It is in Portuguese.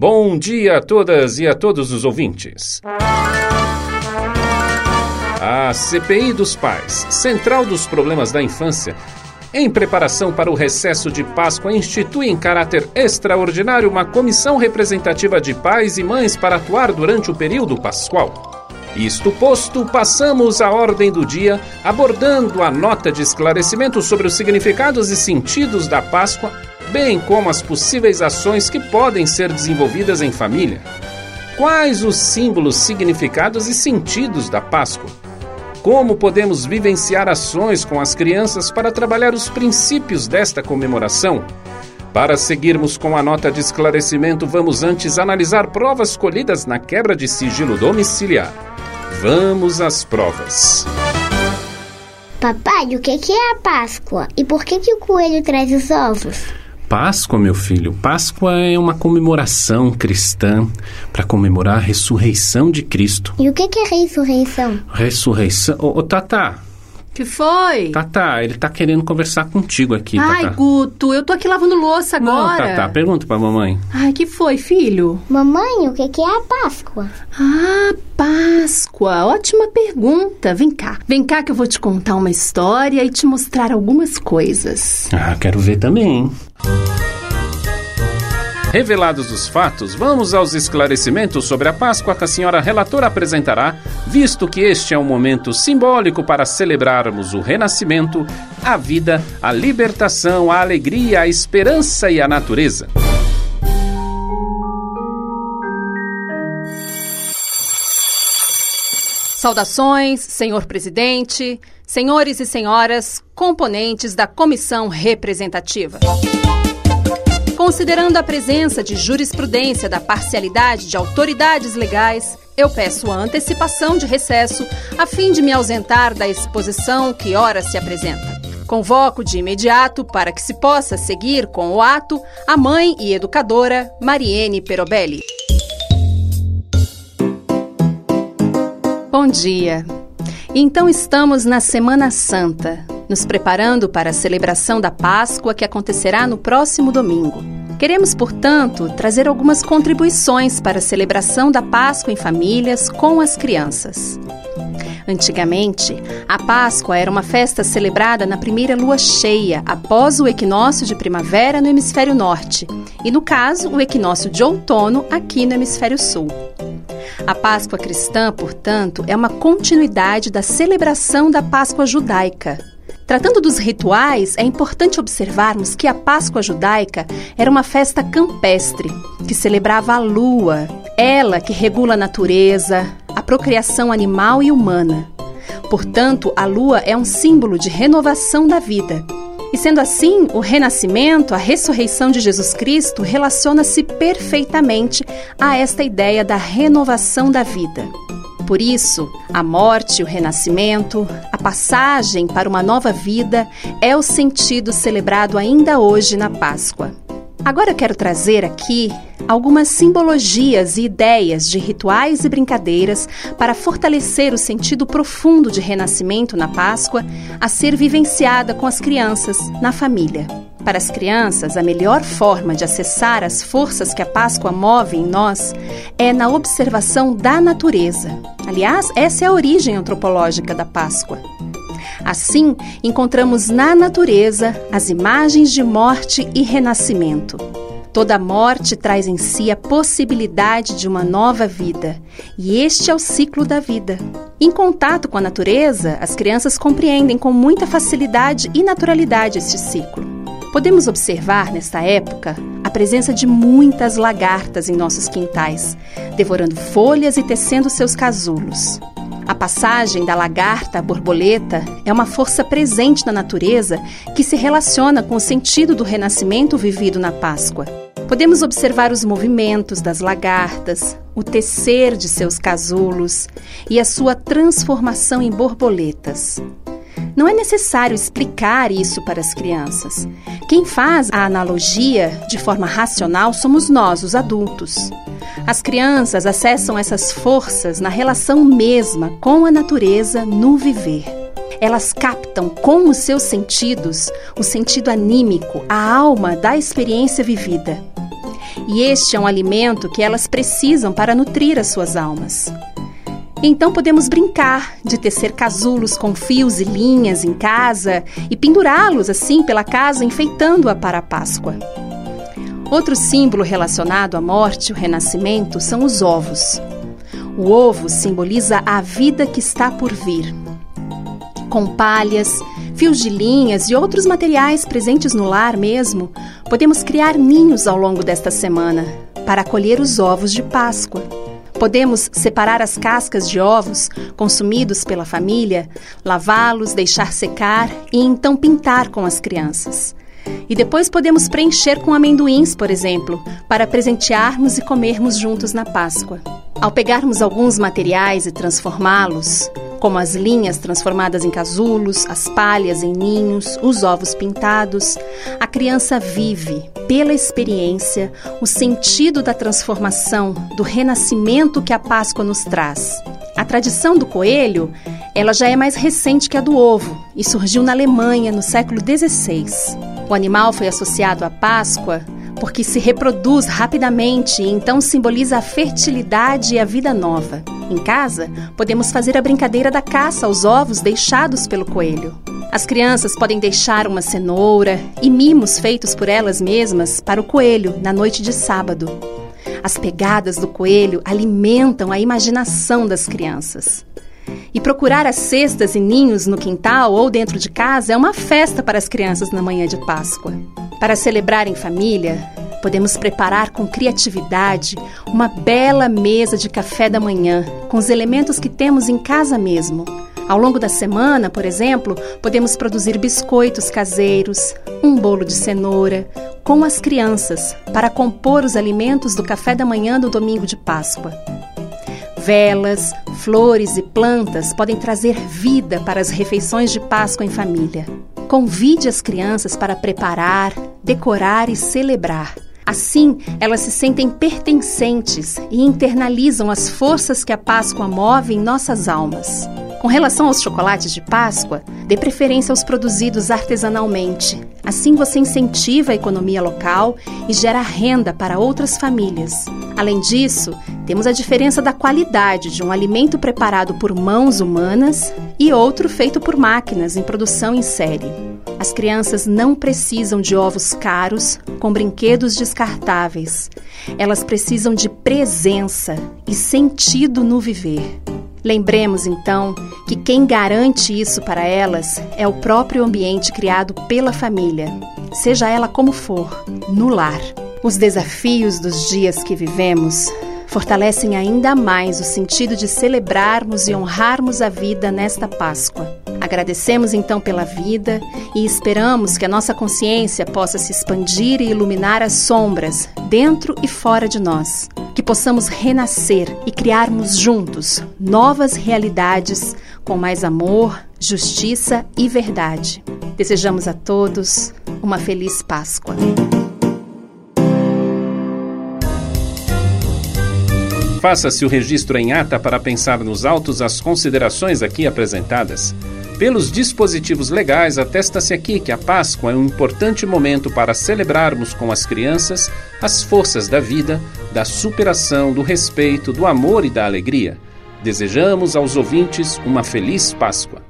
Bom dia a todas e a todos os ouvintes. A CPI dos Pais, Central dos Problemas da Infância, em preparação para o recesso de Páscoa, institui em caráter extraordinário uma comissão representativa de pais e mães para atuar durante o período pascual. Isto posto, passamos à ordem do dia, abordando a nota de esclarecimento sobre os significados e sentidos da Páscoa, bem como as possíveis ações que podem ser desenvolvidas em família. Quais os símbolos, significados e sentidos da Páscoa? Como podemos vivenciar ações com as crianças para trabalhar os princípios desta comemoração? Para seguirmos com a nota de esclarecimento, vamos antes analisar provas colhidas na quebra de sigilo domiciliar. Vamos às provas. Papai, o que é a Páscoa? E por que, que o coelho traz os ovos? Páscoa, meu filho, Páscoa é uma comemoração cristã para comemorar a ressurreição de Cristo. E o que é ressurreição? Ressurreição. Ô, ô Tata, Que foi? Tata, ele tá querendo conversar contigo aqui, Ai, Tata. Guto, eu tô aqui lavando louça Não, agora. Tata, pergunta pra mamãe. Ai, que foi, filho? Mamãe, o que é a Páscoa? Ah, Páscoa. Ótima pergunta. Vem cá. Vem cá que eu vou te contar uma história e te mostrar algumas coisas. Ah, quero ver também. hein? Revelados os fatos, vamos aos esclarecimentos sobre a Páscoa que a senhora relatora apresentará, visto que este é um momento simbólico para celebrarmos o renascimento, a vida, a libertação, a alegria, a esperança e a natureza. Saudações, senhor presidente, senhores e senhoras, componentes da comissão representativa. Considerando a presença de jurisprudência da parcialidade de autoridades legais, eu peço a antecipação de recesso a fim de me ausentar da exposição que ora se apresenta. Convoco de imediato para que se possa seguir com o ato a mãe e educadora Mariene Perobelli. Bom dia. Então estamos na Semana Santa, nos preparando para a celebração da Páscoa que acontecerá no próximo domingo. Queremos, portanto, trazer algumas contribuições para a celebração da Páscoa em famílias com as crianças. Antigamente, a Páscoa era uma festa celebrada na primeira lua cheia, após o equinócio de primavera no hemisfério norte, e no caso, o equinócio de outono aqui no hemisfério sul. A Páscoa cristã, portanto, é uma continuidade da celebração da Páscoa judaica. Tratando dos rituais, é importante observarmos que a Páscoa judaica era uma festa campestre, que celebrava a lua, ela que regula a natureza, a procriação animal e humana. Portanto, a lua é um símbolo de renovação da vida. E sendo assim, o renascimento, a ressurreição de Jesus Cristo relaciona-se perfeitamente a esta ideia da renovação da vida. Por isso, a morte, o renascimento, a passagem para uma nova vida é o sentido celebrado ainda hoje na Páscoa. Agora quero trazer aqui algumas simbologias e ideias de rituais e brincadeiras para fortalecer o sentido profundo de renascimento na Páscoa a ser vivenciada com as crianças, na família. Para as crianças, a melhor forma de acessar as forças que a Páscoa move em nós é na observação da natureza. Aliás, essa é a origem antropológica da Páscoa. Assim, encontramos na natureza as imagens de morte e renascimento. Toda morte traz em si a possibilidade de uma nova vida, e este é o ciclo da vida. Em contato com a natureza, as crianças compreendem com muita facilidade e naturalidade este ciclo. Podemos observar nesta época a presença de muitas lagartas em nossos quintais, devorando folhas e tecendo seus casulos. A passagem da lagarta à borboleta é uma força presente na natureza que se relaciona com o sentido do renascimento vivido na Páscoa. Podemos observar os movimentos das lagartas, o tecer de seus casulos e a sua transformação em borboletas. Não é necessário explicar isso para as crianças. Quem faz a analogia de forma racional somos nós, os adultos. As crianças acessam essas forças na relação mesma com a natureza no viver. Elas captam com os seus sentidos o sentido anímico, a alma da experiência vivida. e este é um alimento que elas precisam para nutrir as suas almas. Então podemos brincar de tecer casulos com fios e linhas em casa e pendurá-los assim pela casa, enfeitando-a para a Páscoa. Outro símbolo relacionado à morte e o renascimento são os ovos. O ovo simboliza a vida que está por vir. Com palhas, fios de linhas e outros materiais presentes no lar mesmo, podemos criar ninhos ao longo desta semana para acolher os ovos de Páscoa. Podemos separar as cascas de ovos consumidos pela família, lavá-los, deixar secar e então pintar com as crianças. E depois podemos preencher com amendoins, por exemplo, para presentearmos e comermos juntos na Páscoa. Ao pegarmos alguns materiais e transformá-los, como as linhas transformadas em casulos, as palhas em ninhos, os ovos pintados, a criança vive, pela experiência, o sentido da transformação, do renascimento que a Páscoa nos traz. A tradição do coelho, ela já é mais recente que a do ovo e surgiu na Alemanha no século XVI. O animal foi associado à Páscoa porque se reproduz rapidamente e então simboliza a fertilidade e a vida nova. Em casa, podemos fazer a brincadeira da caça aos ovos deixados pelo coelho. As crianças podem deixar uma cenoura e mimos feitos por elas mesmas para o coelho na noite de sábado. As pegadas do coelho alimentam a imaginação das crianças. E procurar as cestas e ninhos no quintal ou dentro de casa é uma festa para as crianças na manhã de Páscoa. Para celebrar em família, podemos preparar com criatividade uma bela mesa de café da manhã, com os elementos que temos em casa mesmo. Ao longo da semana, por exemplo, podemos produzir biscoitos caseiros, um bolo de cenoura, com as crianças, para compor os alimentos do café da manhã do domingo de Páscoa. Velas, flores e plantas podem trazer vida para as refeições de Páscoa em família. Convide as crianças para preparar, decorar e celebrar. Assim, elas se sentem pertencentes e internalizam as forças que a Páscoa move em nossas almas. Com relação aos chocolates de Páscoa, dê preferência aos produzidos artesanalmente. Assim você incentiva a economia local e gera renda para outras famílias. Além disso, temos a diferença da qualidade de um alimento preparado por mãos humanas e outro feito por máquinas em produção em série. As crianças não precisam de ovos caros com brinquedos descartáveis. Elas precisam de presença e sentido no viver. Lembremos então que quem garante isso para elas é o próprio ambiente criado pela família, seja ela como for, no lar. Os desafios dos dias que vivemos fortalecem ainda mais o sentido de celebrarmos e honrarmos a vida nesta Páscoa. Agradecemos então pela vida e esperamos que a nossa consciência possa se expandir e iluminar as sombras dentro e fora de nós. Possamos renascer e criarmos juntos novas realidades com mais amor, justiça e verdade. Desejamos a todos uma feliz Páscoa. Faça-se o registro em ata para pensar nos autos as considerações aqui apresentadas. Pelos dispositivos legais, atesta-se aqui que a Páscoa é um importante momento para celebrarmos com as crianças as forças da vida, da superação, do respeito, do amor e da alegria. Desejamos aos ouvintes uma feliz Páscoa.